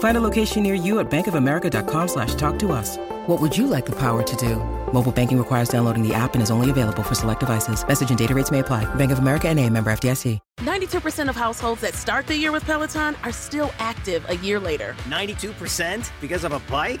Find a location near you at bankofamerica.com slash talk to us. What would you like the power to do? Mobile banking requires downloading the app and is only available for select devices. Message and data rates may apply. Bank of America and a member FDIC. 92% of households that start the year with Peloton are still active a year later. 92% because of a bike?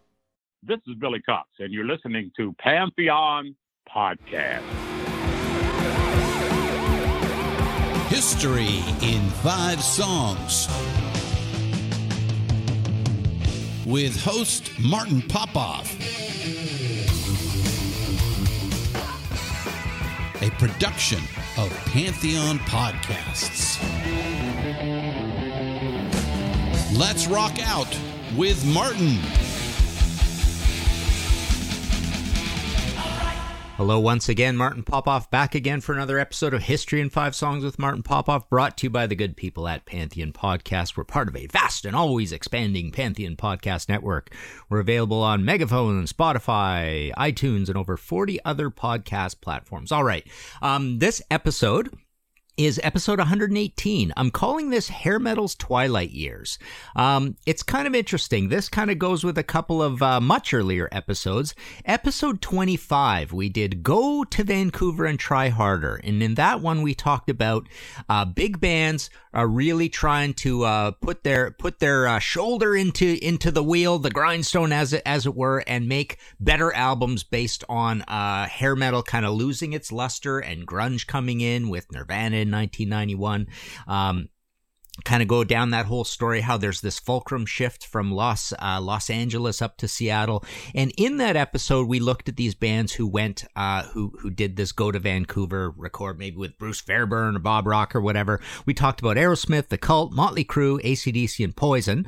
This is Billy Cox, and you're listening to Pantheon Podcast. History in Five Songs. With host Martin Popoff. A production of Pantheon Podcasts. Let's rock out with Martin. Hello, once again. Martin Popoff back again for another episode of History in Five Songs with Martin Popoff, brought to you by the good people at Pantheon Podcast. We're part of a vast and always expanding Pantheon Podcast network. We're available on Megaphone, Spotify, iTunes, and over 40 other podcast platforms. All right. Um, this episode is episode 118. I'm calling this Hair Metal's Twilight Years. Um, it's kind of interesting. This kind of goes with a couple of uh, much earlier episodes. Episode 25, we did Go to Vancouver and Try Harder. And in that one, we talked about uh, big bands are really trying to uh, put their put their uh, shoulder into into the wheel, the grindstone as it as it were, and make better albums based on uh, hair metal kind of losing its luster and grunge coming in with Nirvana in 1991. Um, kind of go down that whole story how there's this fulcrum shift from Los uh, Los Angeles up to Seattle and in that episode we looked at these bands who went uh, who who did this go to Vancouver record maybe with Bruce Fairbairn or Bob Rock or whatever we talked about Aerosmith the Cult Motley Crue ACDC and Poison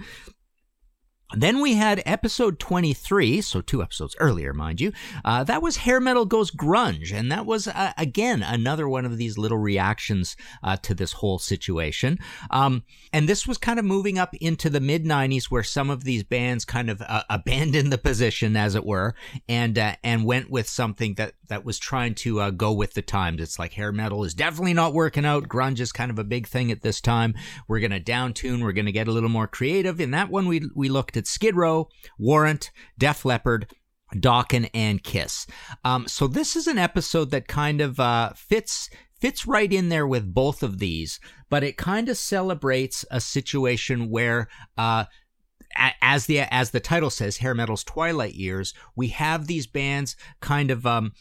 then we had episode 23, so two episodes earlier, mind you. Uh, that was Hair Metal Goes Grunge, and that was, uh, again, another one of these little reactions uh, to this whole situation. Um, and this was kind of moving up into the mid 90s where some of these bands kind of uh, abandoned the position, as it were, and uh, and went with something that, that was trying to uh, go with the times. It's like hair metal is definitely not working out. Grunge is kind of a big thing at this time. We're going to downtune, we're going to get a little more creative. In that one, we, we looked at Skid Row, Warrant, Def Leppard, Dokken, and Kiss. Um, so this is an episode that kind of uh, fits fits right in there with both of these, but it kind of celebrates a situation where. Uh, as the as the title says, hair metal's twilight years, we have these bands kind of um,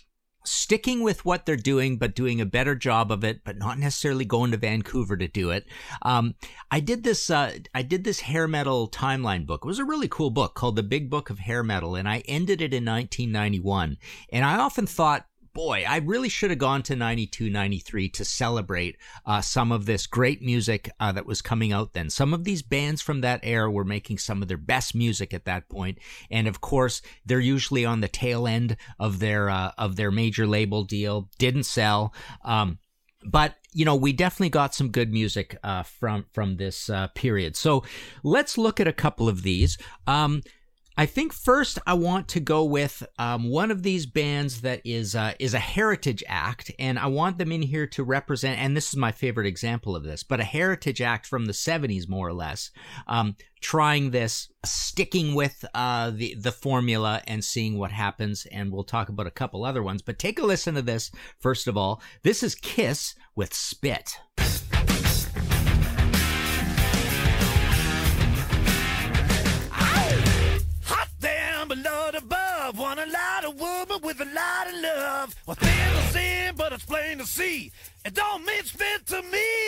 sticking with what they're doing, but doing a better job of it, but not necessarily going to Vancouver to do it. Um, I did this, uh, I did this hair metal timeline book. It was a really cool book called The Big Book of Hair Metal, and I ended it in 1991. And I often thought boy, I really should have gone to 92, 93 to celebrate uh, some of this great music uh, that was coming out then. Some of these bands from that era were making some of their best music at that point, and of course, they're usually on the tail end of their uh, of their major label deal. Didn't sell. Um, but you know we definitely got some good music uh, from from this uh, period so let's look at a couple of these um, I think first I want to go with um, one of these bands that is uh, is a heritage act, and I want them in here to represent. And this is my favorite example of this, but a heritage act from the '70s, more or less, um, trying this, sticking with uh, the the formula, and seeing what happens. And we'll talk about a couple other ones, but take a listen to this first of all. This is Kiss with Spit. With a lot of love. Well, thin to see, but it's plain to see. It don't mean spit to me.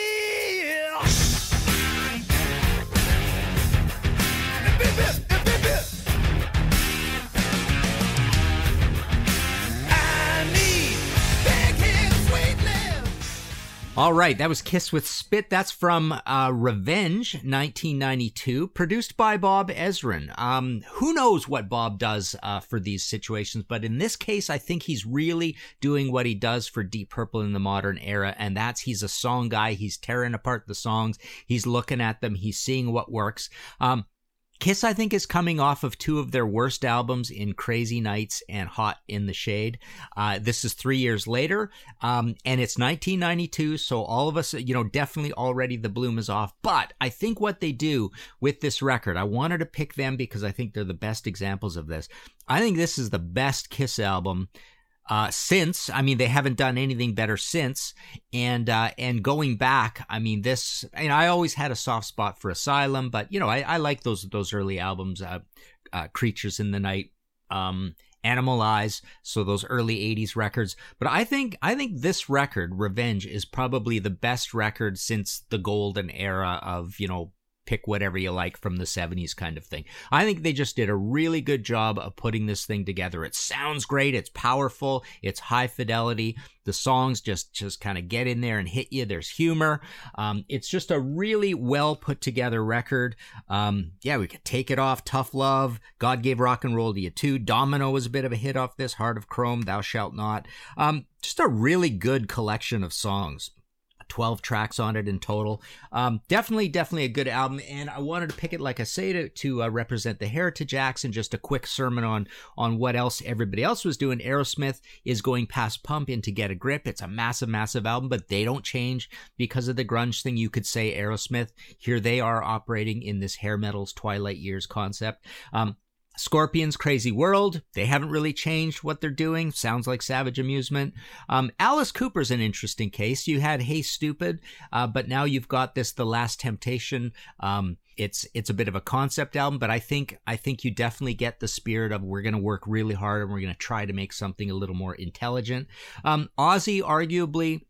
All right, that was Kiss with Spit. That's from uh, Revenge, 1992, produced by Bob Ezrin. Um, who knows what Bob does uh, for these situations, but in this case, I think he's really doing what he does for Deep Purple in the modern era, and that's he's a song guy. He's tearing apart the songs. He's looking at them. He's seeing what works. Um, Kiss, I think, is coming off of two of their worst albums in Crazy Nights and Hot in the Shade. Uh, this is three years later, um, and it's 1992, so all of us, you know, definitely already the bloom is off. But I think what they do with this record, I wanted to pick them because I think they're the best examples of this. I think this is the best Kiss album uh, since. I mean, they haven't done anything better since. And uh, and going back, I mean, this. And I always had a soft spot for Asylum, but you know, I, I like those those early albums, uh, uh, Creatures in the Night, um, Animalize, So those early '80s records. But I think I think this record, Revenge, is probably the best record since the golden era of you know pick whatever you like from the 70s kind of thing. I think they just did a really good job of putting this thing together. It sounds great, it's powerful, it's high fidelity. The songs just just kind of get in there and hit you. There's humor. Um, it's just a really well put together record. Um, yeah, we could take it off. Tough Love, God Gave Rock and Roll to You Too. Domino was a bit of a hit off this. Heart of Chrome, Thou Shalt Not. Um, just a really good collection of songs. 12 tracks on it in total. Um, definitely, definitely a good album. And I wanted to pick it, like I say, to, to uh, represent the heritage acts and just a quick sermon on, on what else everybody else was doing. Aerosmith is going past Pump into Get a Grip. It's a massive, massive album, but they don't change because of the grunge thing. You could say Aerosmith, here they are operating in this hair metal's Twilight Years concept. Um, Scorpions Crazy World, they haven't really changed what they're doing. Sounds like Savage Amusement. Um, Alice Cooper's an interesting case. You had Hey Stupid, uh, but now you've got this The Last Temptation. Um, it's it's a bit of a concept album, but I think I think you definitely get the spirit of we're going to work really hard and we're going to try to make something a little more intelligent. Um, Ozzy, arguably,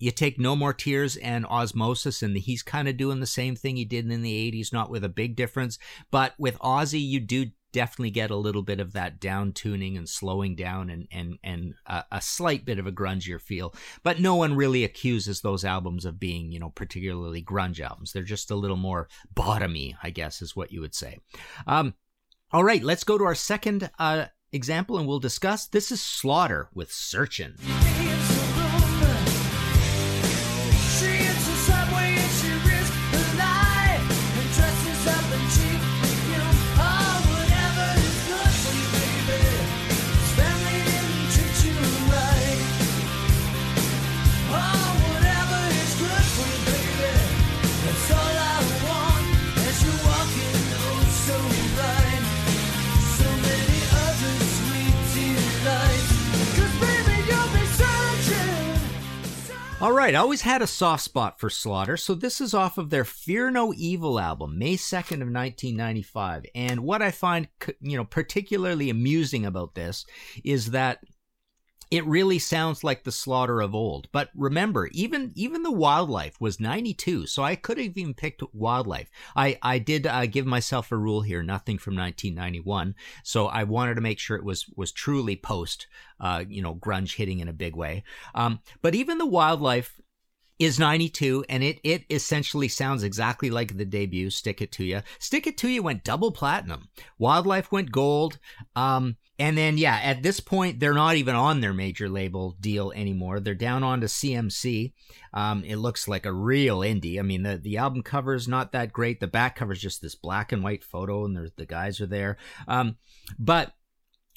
you take No More Tears and Ozzmosis, and he's kind of doing the same thing he did in the 80s, not with a big difference. But with Ozzy, you do definitely get a little bit of that down tuning and slowing down and and and a, a, slight bit of a grungier feel. But no one really accuses those albums of being you know particularly grunge albums. They're just a little more bottomy i guess is what you would say. Um, all right let's go to our second uh, example and we'll discuss. This is slaughter with searchin' All right, I always had a soft spot for Slaughter, so this is off of their Fear No Evil album, May 2nd of 1995. And what I find, you know, particularly amusing about this is that it really sounds like the slaughter of old. But remember, even even the wildlife was 92, so I could have even picked wildlife. I I did uh, give myself a rule here, nothing from 1991. So I wanted to make sure it was was truly post, uh, you know, grunge hitting in a big way. Um, but even the wildlife is 92 and it it essentially sounds exactly like the debut stick it to you stick it to you went double platinum wildlife went gold um and then yeah at this point they're not even on their major label deal anymore. They're down onto cmc um it looks like a real indie. I mean the the album cover is not that great. The back cover is just this black and white photo and the guys are there. Um but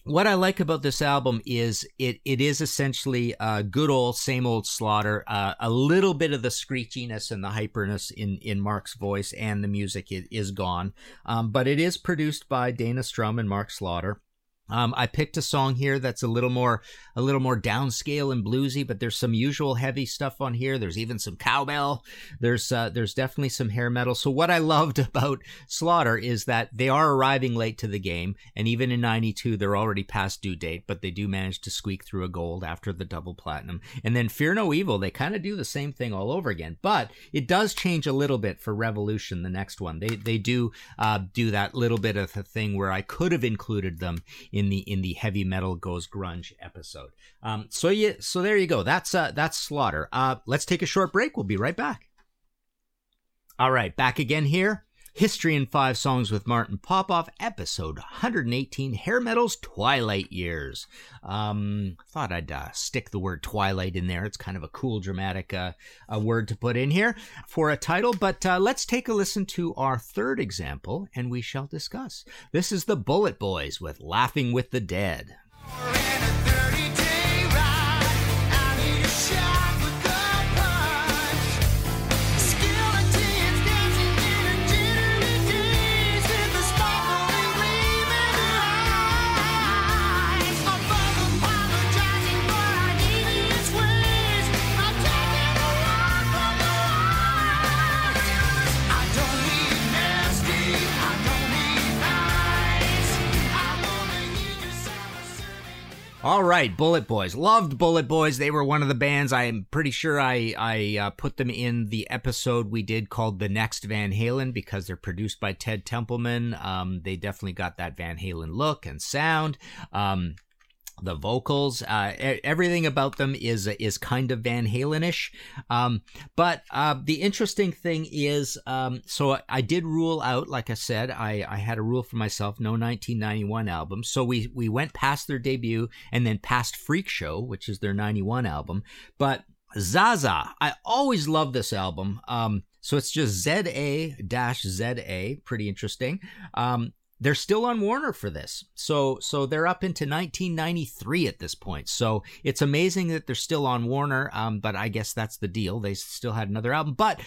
what I like about this album is it it is essentially a good old same old slaughter. Uh, a little bit of the screechiness and the hyperness in in Mark's voice and the music is, is gone, um, but it is produced by Dana Strum and Mark Slaughter. Um, I picked a song here that's a little more a little more downscale and bluesy, but there's some usual heavy stuff on here. There's even some cowbell. There's uh, there's definitely some hair metal. So what I loved about Slaughter is that they are arriving late to the game, and even in '92 they're already past due date, but they do manage to squeak through a gold after the double platinum. And then Fear No Evil, they kind of do the same thing all over again, but it does change a little bit for Revolution, the next one. They they do uh, do that little bit of a thing where I could have included them in the in the heavy metal goes grunge episode. Um, so yeah, so there you go. That's uh, that's Slaughter. Uh, let's take a short break. We'll be right back. All right, back again here. History in Five Songs with Martin Popoff, episode 118, Hair Metal's Twilight Years. Um, thought I'd uh, stick the word Twilight in there. It's kind of a cool, dramatic uh, a word to put in here for a title, but uh, let's take a listen to our third example and we shall discuss. This is the Bullet Boys with Laughing with the Dead. All right, Bullet Boys. Loved Bullet Boys. They were one of the bands. I am pretty sure I I uh, put them in the episode we did called "The Next Van Halen" because they're produced by Ted Templeman. Um, they definitely got that Van Halen look and sound. Um, the vocals, uh, everything about them is is kind of Van Halenish. Um, but uh, the interesting thing is, um, so I did rule out, like I said, I, I had a rule for myself, no 1991 album. So we we went past their debut and then past Freak Show, which is their 91 album. But Zaza, I always love this album. Um, so it's just ZA dash ZA, pretty interesting. Um, they're still on Warner for this. So so they're up into 1993 at this point. So it's amazing that they're still on Warner. Um, but I guess that's the deal. They still had another album, but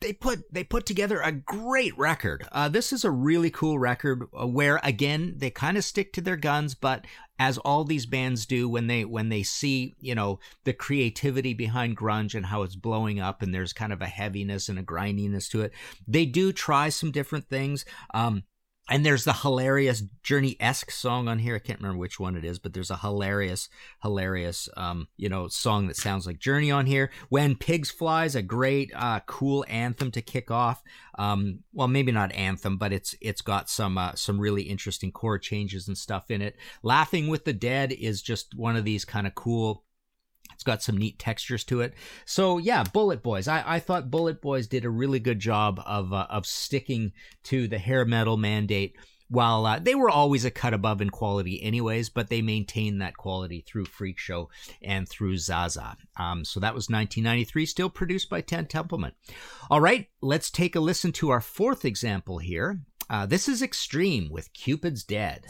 they put they put together a great record. Uh, this is a really cool record uh, where again they kind of stick to their guns, but as all these bands do when they when they see you know the creativity behind grunge and how it's blowing up and there's kind of a heaviness and a grindiness to it, they do try some different things. Um, and there's the hilarious Journey esque song on here. I can't remember which one it is, but there's a hilarious, hilarious, um, you know, song that sounds like Journey on here. When Pigs Flies, a great, uh, cool anthem to kick off. Um, well, maybe not anthem, but it's it's got some uh, some really interesting chord changes and stuff in it. Laughing with the Dead is just one of these kind of cool it's got some neat textures to it. So yeah, Bullet Boys. I, I thought Bullet Boys did a really good job of uh, of sticking to the hair metal mandate. While uh, they were always a cut above in quality, anyways, but they maintained that quality through Freak Show and through Zaza. Um, so that was 1993, still produced by Ted Templeman. All right, let's take a listen to our fourth example here. Uh, this is Extreme with Cupid's Dead.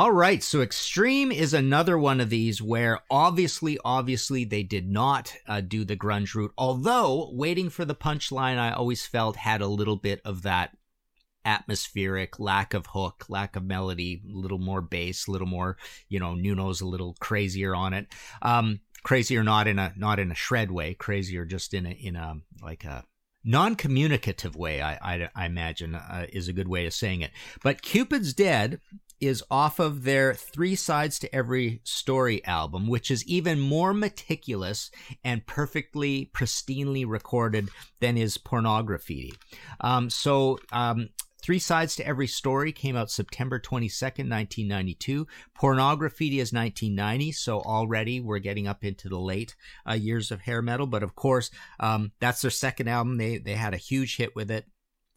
All right, so Extreme is another one of these where obviously, obviously, they did not uh, do the grunge route. Although, waiting for the punchline, I always felt had a little bit of that atmospheric, lack of hook, lack of melody, a little more bass, a little more, you know, Nuno's a little crazier on it. Um, crazier not in a not in a shred way, crazier just in a in a like a non-communicative way. I I, I imagine uh, is a good way of saying it. But Cupid's Dead is off of their Three Sides to Every Story album, which is even more meticulous and perfectly, pristinely recorded than is Pornograffitti. Um, so, um, Three Sides to Every Story came out September 22nd, 1992. Pornograffitti is 1990, so already we're getting up into the late uh, years of hair metal. But of course, um, that's their second album. They they had a huge hit with it.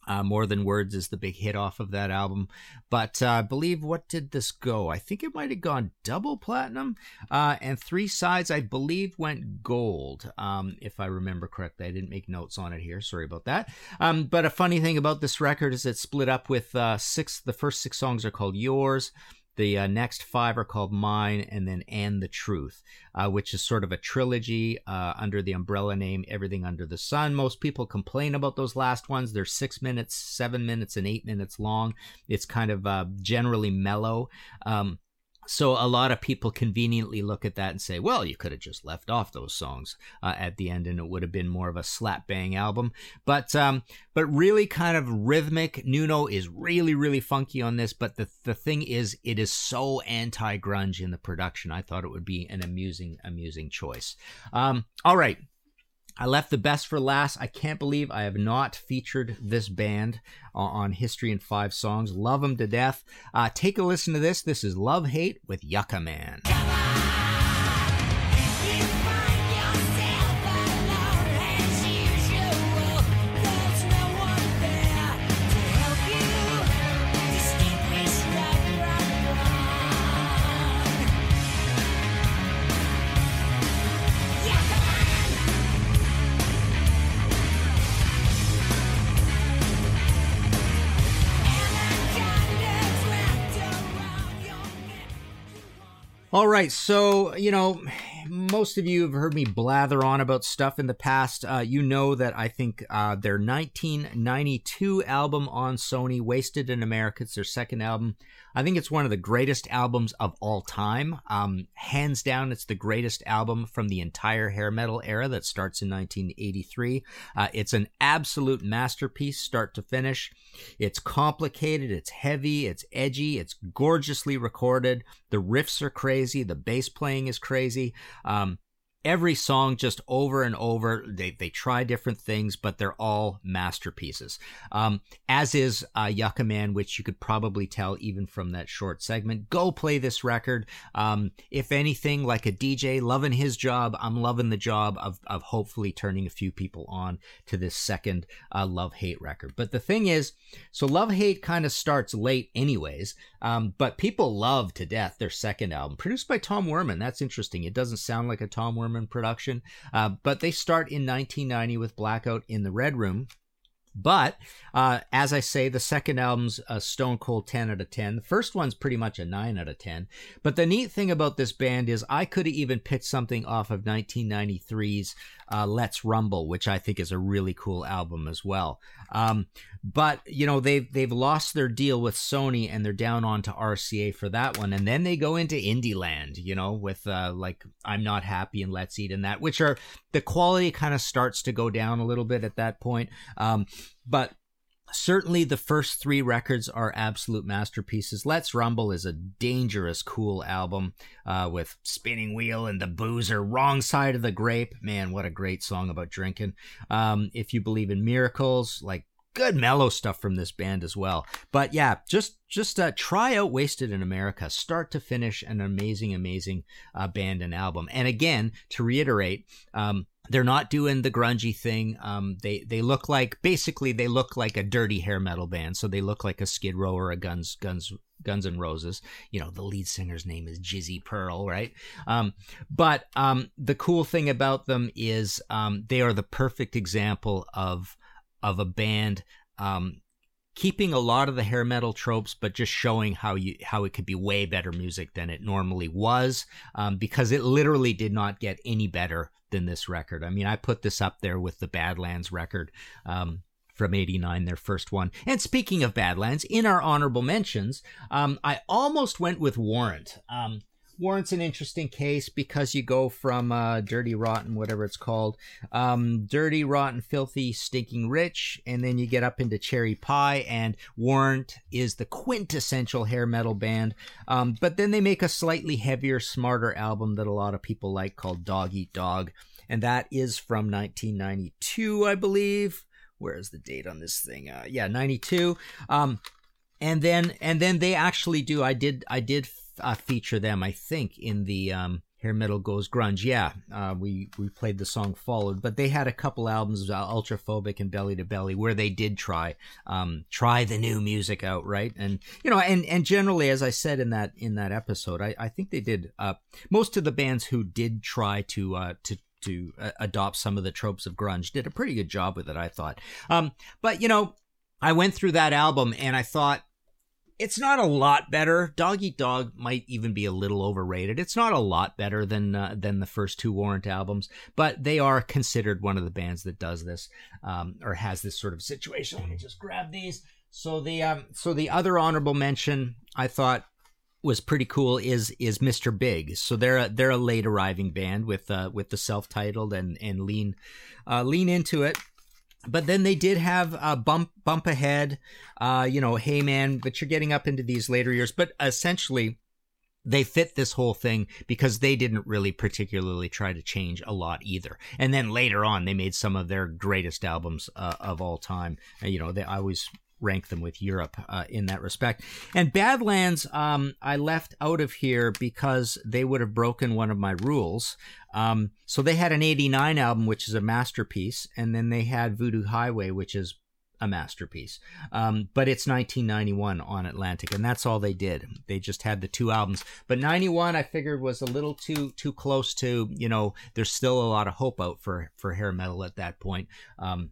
Uh, More Than Words is the big hit off of that album. But uh, I believe, what did this go? I think it might have gone double platinum. Uh, and Three Sides, I believe, went gold, um, if I remember correctly. I didn't make notes on it here. Sorry about that. Um, but a funny thing about this record is it's split up with uh, six, the first six songs are called Yours. The uh, next five are called Mine and then And the Truth, uh, which is sort of a trilogy uh, under the umbrella name Everything Under the Sun. Most people complain about those last ones. They're six minutes, seven minutes, and eight minutes long. It's kind of uh, generally mellow. Um, so a lot of people conveniently look at that and say, well, you could have just left off those songs uh, at the end and it would have been more of a slap bang album. But, um, but really kind of rhythmic. Nuno is really, really funky on this. But the, the thing is, it is so anti grunge in the production. I thought it would be an amusing, amusing choice. Um, all right. I left the best for last. I can't believe I have not featured this band uh, on History in Five Songs. Love them to death. Uh, take a listen to this. This is Love Hate with Yucca Man. All right, so you know, most of you have heard me blather on about stuff in the past. Uh, you know that I think uh, their 1992 album on Sony, Wasted in America, it's their second album. I think it's one of the greatest albums of all time. Um, hands down, it's the greatest album from the entire hair metal era that starts in 1983. Uh, it's an absolute masterpiece, start to finish. It's complicated, it's heavy, it's edgy, it's gorgeously recorded. The riffs are crazy, the bass playing is crazy. Um, every song just over and over. They they try different things, but they're all masterpieces. Um, as is uh, Yucca Man, which you could probably tell even from that short segment. Go play this record. Um, if anything, like a DJ loving his job, I'm loving the job of of hopefully turning a few people on to this second uh, love hate record. But the thing is, so love hate kind of starts late, anyways. Um, but people love to death their second album, produced by Tom Werman. That's interesting. It doesn't sound like a Tom Werman production. Uh, but they start in 1990 with Blackout in the Red Room. But uh, as I say, the second album's a stone cold 10 out of 10. The first one's pretty much a 9 out of 10. But the neat thing about this band is I could have even picked something off of 1993's uh, Let's Rumble, which I think is a really cool album as well. Um, but you know they've they've lost their deal with Sony and they're down onto RCA for that one, and then they go into indie land, you know, with uh, like I'm Not Happy and Let's Eat and that, which are the quality kind of starts to go down a little bit at that point. Um, but certainly the first three records are absolute masterpieces. Let's Rumble is a dangerous, cool album uh, with Spinning Wheel and the Boozer, Wrong Side of the Grape. Man, what a great song about drinking. Um, if you believe in miracles, like good mellow stuff from this band as well. But yeah, just just uh, try out Wasted in America, start to finish, an amazing, amazing uh, band and album. And again, to reiterate, um, they're not doing the grungy thing. Um, they they look like basically they look like a dirty hair metal band. So they look like a Skid Row or a Guns Guns Guns and Roses. You know, the lead singer's name is Jizzy Pearl, right? Um, but um, the cool thing about them is um, they are the perfect example of of a band um, keeping a lot of the hair metal tropes, but just showing how you how it could be way better music than it normally was, um, because it literally did not get any better than this record. I mean, I put this up there with the Badlands record. Um, from 89, their first one. And speaking of Badlands, in our honorable mentions, um, I almost went with Warrant. Um, Warrant's an interesting case because you go from uh, dirty, rotten, whatever it's called, um, dirty, rotten, filthy, stinking rich, and then you get up into cherry pie. And Warrant is the quintessential hair metal band. Um, but then they make a slightly heavier, smarter album that a lot of people like called Dog Eat Dog, and that is from 1992, I believe. Where is the date on this thing? Uh, yeah, 92. Um, and then and then they actually do. I did I did uh, feature them, I think, in the um, Hair Metal Goes Grunge. Yeah, uh, we we played the song Followed, but they had a couple albums, uh, Ultraphobic and Belly to Belly, where they did try um, try the new music out, right? And you know, and and generally, as I said in that in that episode, I, I think they did. Uh, most of the bands who did try to uh, to to uh, adopt some of the tropes of grunge did a pretty good job with it, I thought. Um, but you know, I went through that album and I thought it's not a lot better. Dog Eat Dog might even be a little overrated. It's not a lot better than uh, than the first two Warrant albums, but they are considered one of the bands that does this um, or has this sort of situation. Let me just grab these. So the um, so the other honorable mention I thought was pretty cool is is Mr. Big. So they're a, they're a late arriving band with uh, with the self titled and and lean uh, lean into it but then they did have a bump bump ahead uh you know hey man but you're getting up into these later years but essentially they fit this whole thing because they didn't really particularly try to change a lot either. And then later on, they made some of their greatest albums uh, of all time. Uh, you know, they I always rank them with Europe uh, in that respect. And Badlands, um, I left out of here because they would have broken one of my rules. Um, so they had an 89 album, which is a masterpiece, and then they had Voodoo Highway, which is a masterpiece. Um, but it's 1991 on Atlantic, and that's all they did. They just had the two albums. But 91, I figured, was a little too too close to you know. There's still a lot of hope out for for hair metal at that point. Um,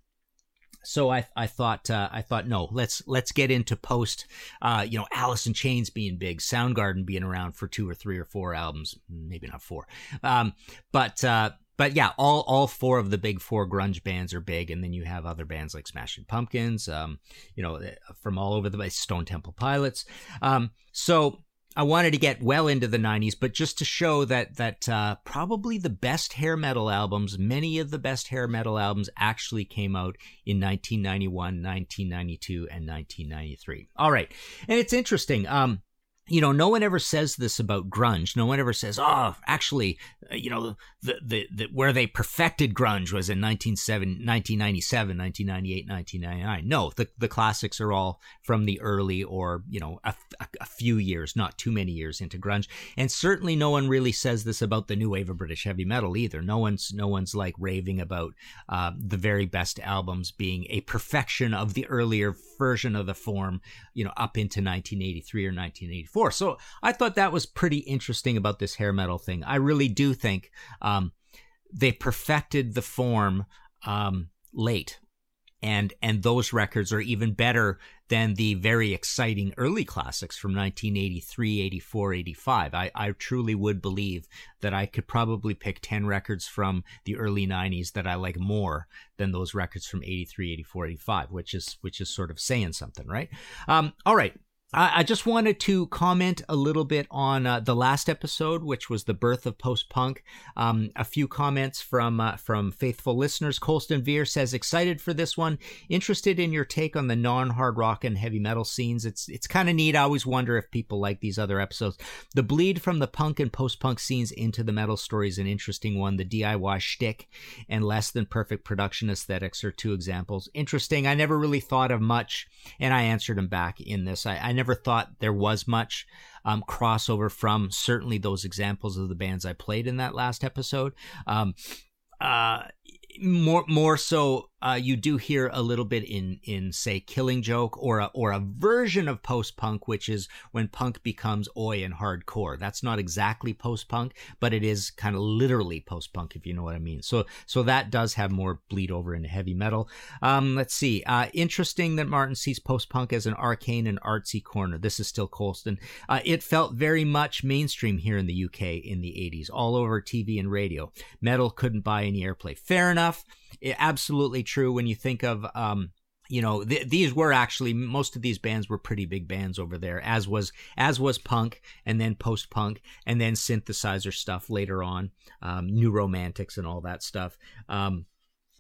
so I I thought uh, I thought no let's let's get into post uh, you know Alice in Chains being big Soundgarden being around for two or three or four albums maybe not four. Um, but uh, but yeah all all four of the big four grunge bands are big. And then you have other bands like Smashing Pumpkins um, you know from all over the place Stone Temple Pilots. Um, so I wanted to get well into the 90s, but just to show that that uh, probably the best hair metal albums, many of the best hair metal albums actually came out in 1991, 1992, and 1993. All right, and it's interesting. Um, you know, no one ever says this about grunge. No one ever says, "Oh, actually, uh, you know, the, the, the where they perfected grunge was in 1997, 1998, 1999." No, the the classics are all from the early or you know a, a, few years, not too many years into grunge. And certainly, no one really says this about the new wave of British heavy metal either. No one's no one's like raving about uh, the very best albums being a perfection of the earlier version of the form, you know, up into 1983 or 1984 before. So I thought that was pretty interesting about this hair metal thing. I really do think um, they perfected the form um, late. And, and those records are even better than the very exciting early classics from 1983, 84, 85. I, I truly would believe that I could probably pick 10 records from the early 90s that I like more than those records from 83, 84, 85, which is, which is sort of saying something, right? Um, all right. I just wanted to comment a little bit on uh, the last episode, which was the birth of post punk. Um, a few comments from uh, from faithful listeners. Colston Veer says, "Excited for this one. Interested in your take on the non hard rock and heavy metal scenes. It's it's kind of neat. I always wonder if people like these other episodes. The bleed from the punk and post punk scenes into the metal story is an interesting one. The DIY shtick and less than perfect production aesthetics are two examples. Interesting. I never really thought of much, and I answered him back in this. I, I never thought there was much um, crossover from certainly those examples of the bands I played in that last episode. Um, uh, more more so uh, you do hear a little bit in in say Killing Joke or a, or a version of post punk, which is when punk becomes oi and hardcore. That's not exactly post punk, but it is kind of literally post punk, if you know what I mean. So so that does have more bleed over into heavy metal. Um, let's see. Uh, interesting that Martin sees post punk as an arcane and artsy corner. This is still Colston. Uh, it felt very much mainstream here in the UK in the 80s, all over TV and radio. Metal couldn't buy any airplay. Fair enough. Absolutely true when you think of. Um, you know th- these were actually most of these bands were pretty big bands over there as was as was punk and then post punk and then synthesizer stuff later on um, new romantics and all that stuff um,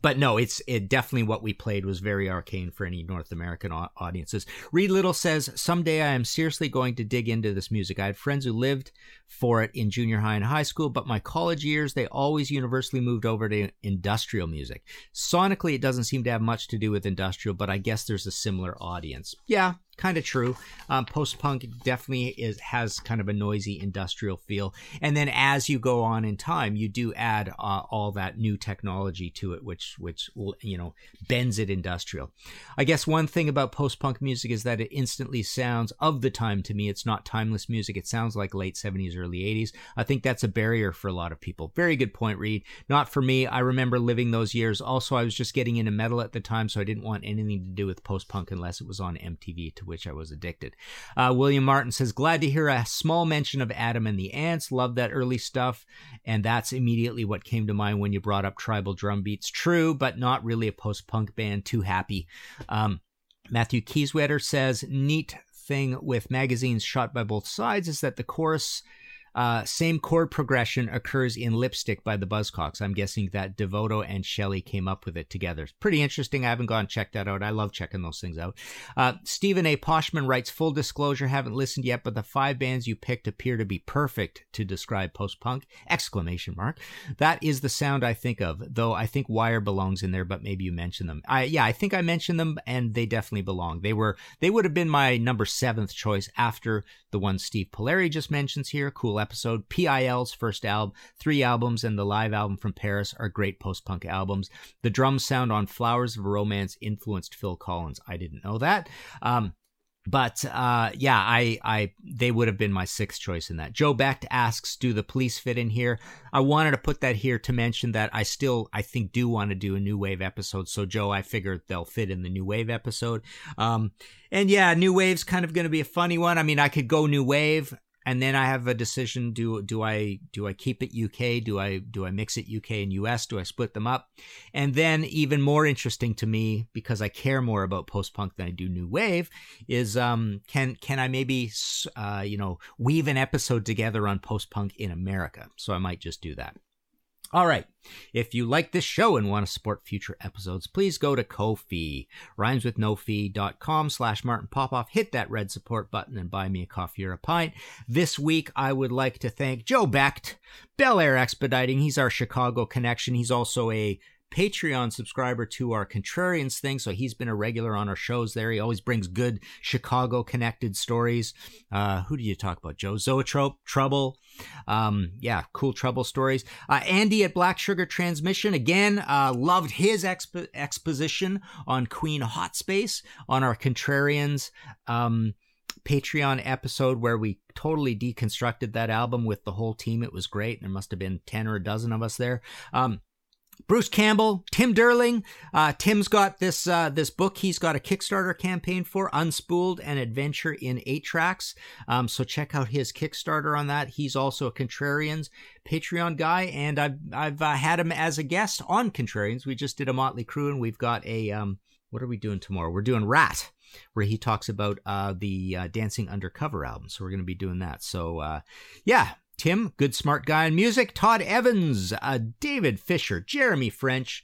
but no, it's it definitely what we played was very arcane for any North American audiences. Reed Little says, "Someday I am seriously going to dig into this music. I had friends who lived for it in junior high and high school, but my college years they always universally moved over to industrial music. Sonically, it doesn't seem to have much to do with industrial, but I guess there's a similar audience. Yeah, kind of true. Um, Post punk definitely is has kind of a noisy industrial feel, and then as you go on in time, you do add uh, all that new technology to it, which which you know bends it industrial. I guess one thing about post punk music is that it instantly sounds of the time to me. It's not timeless music. It sounds like late seventies, early eighties. I think that's a barrier for a lot of people. Very good point, Reed. Not for me. I remember living those years. Also, I was just getting into metal at the time, so I didn't want anything to do with post punk unless it was on MTV to which I was addicted. Uh, William Martin says, Glad to hear a small mention of Adam and the Ants. Love that early stuff. And that's immediately what came to mind when you brought up tribal drum beats. True, but not really a post punk band. Too happy. Um, Matthew Kieswetter says, Neat thing with magazines shot by both sides is that the chorus uh, same chord progression occurs in Lipstick by the Buzzcocks. I'm guessing that Devoto and Shelley came up with it together. It's pretty interesting. I haven't gone and checked that out. I love checking those things out. Uh, Stephen A. Poshman writes, full disclosure, haven't listened yet, but the five bands you picked appear to be perfect to describe post-punk! Exclamation mark. That is the sound I think of, though I think Wire belongs in there, but maybe you mentioned them. I, yeah, I think I mentioned them and they definitely belong. They were, they would have been my number seventh choice after the one Steve Polari just mentions here. Cool episode. PIL's first album, three albums, and the live album from Paris are great post punk albums. The drum sound on Flowers of Romance influenced Phil Collins. I didn't know that. Um, but uh, yeah, I, I, they would have been my sixth choice in that. Joe Becht asks, "Do the police fit in here?" I wanted to put that here to mention that I still, I think, do want to do a new wave episode. So Joe, I figured they'll fit in the new wave episode. Um, and yeah, new wave's kind of going to be a funny one. I mean, I could go new wave and then I have a decision: do do I do I keep it UK? Do I do I mix it UK and US? Do I split them up? And then, even more interesting to me, because I care more about post punk than I do new wave, is um, can can I maybe uh, you know weave an episode together on post punk in America? So I might just do that. All right. If you like this show and want to support future episodes, please go to Ko-fi, rhymeswithnofee.com slash Martin Popoff. Hit that red support button and buy me a coffee or a pint. This week, I would like to thank Joe Becht, Bel Air Expediting. He's our Chicago connection. He's also a Patreon subscriber to our Contrarians thing, so he's been a regular on our shows there. He always brings good Chicago connected stories. Uh, who do you talk about? Joe Zoetrope, Trouble. Um, yeah, cool Trouble stories. Uh, Andy at Black Sugar Transmission, again, uh, loved his expo- exposition on Queen Hot Space on our Contrarians. Um, Patreon episode where we totally deconstructed that album with the whole team. It was great. There must have been 10 or a dozen of us there. Um, Bruce Campbell, Tim Derling. Uh, Tim's got this uh, this book. He's got a Kickstarter campaign for Unspooled An Adventure in Eight Tracks. Um, so check out his Kickstarter on that. He's also a Contrarians Patreon guy, and I've I've uh, had him as a guest on Contrarians. We just did a Motley Crue, and we've got a um, what are we doing tomorrow? We're doing Ratt where he talks about uh, the uh, Dancing Undercover album. So we're going to be doing that. So uh, yeah, Tim, good smart guy in music. Todd Evans, uh, David Fisher, Jeremy French,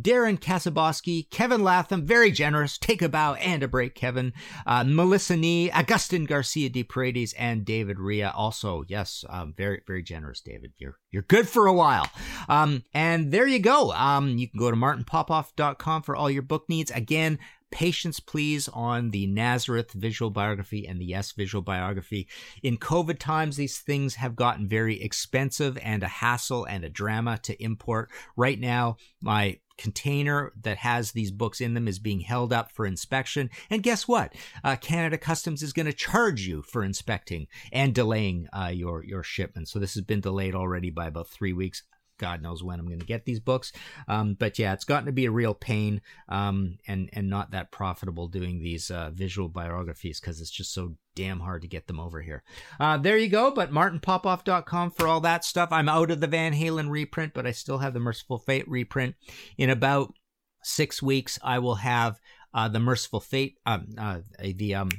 Darren Kasaboski, Kevin Latham, very generous. Take a bow and a break, Kevin. Uh, Melissa Nee, Augustin Garcia de Paredes, and David Ria. Also, yes, um, very, very generous, David. You're you're good for a while. Um, and there you go. Um, you can go to martinpopoff.com for all your book needs. Again, patience, please, on the Nazareth visual biography and the Yes visual biography. In COVID times, these things have gotten very expensive and a hassle and a drama to import. Right now, my container that has these books in them is being held up for inspection. And guess what? Uh, Canada Customs is going to charge you for inspecting and delaying uh, your your shipment. So this has been delayed already by about three weeks. God knows when I'm going to get these books. Um, but yeah, it's gotten to be a real pain um, and and not that profitable doing these uh, visual biographies because it's just so damn hard to get them over here. Uh, there you go. But martinpopoff.com for all that stuff. I'm out of the Van Halen reprint, but I still have the Mercyful Fate reprint. In about six weeks, I will have uh, the Mercyful Fate, um, uh, the um,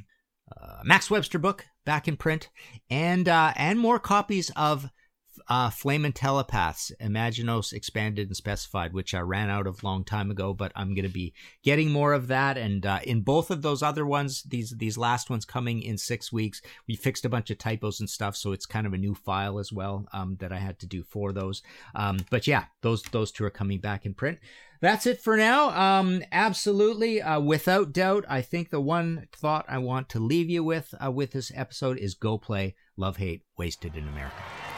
uh, Max Webster book back in print, and uh, and more copies of uh, Flaming Telepaths, Imaginos Expanded and Specified, which I ran out of long time ago, but I'm going to be getting more of that. And uh, in both of those other ones, these these last ones coming in six weeks, we fixed a bunch of typos and stuff, so it's kind of a new file as well um, that I had to do for those. Um, but yeah, those those two are coming back in print. That's it for now. Um, absolutely, uh, without doubt, I think the one thought I want to leave you with uh, with this episode is go play Love Hate Wasted in America.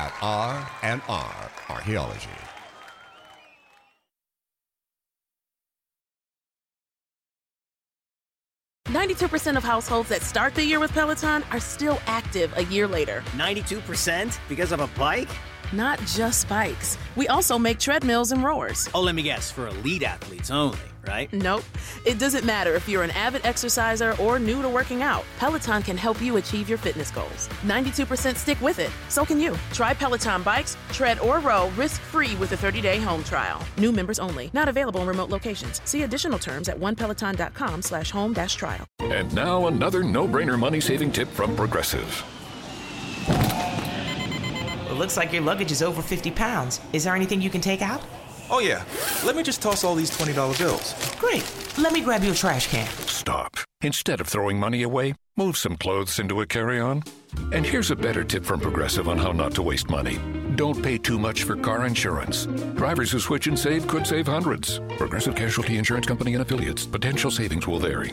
at R&R Archaeology. Ninety-two percent of households that start the year with Peloton are still active a year later. 92% because of a bike? Not just bikes. We also make treadmills and rowers. Oh, let me guess, for elite athletes only, right? Nope. It doesn't matter if you're an avid exerciser or new to working out. Peloton can help you achieve your fitness goals. 92% stick with it. So can you. Try Peloton bikes, tread or row risk-free with a 30-day home trial. New members only. Not available in remote locations. See additional terms at onepeloton.com slash home dash trial. And now another no-brainer money-saving tip from Progressive. It looks like your luggage is over 50 pounds. Is there anything you can take out? Oh, yeah. Let me just toss all these $20 bills. Great. Let me grab you a trash can. Stop. Instead of throwing money away, move some clothes into a carry-on. And here's a better tip from Progressive on how not to waste money. Don't pay too much for car insurance. Drivers who switch and save could save hundreds. Progressive Casualty Insurance Company and affiliates. Potential savings will vary.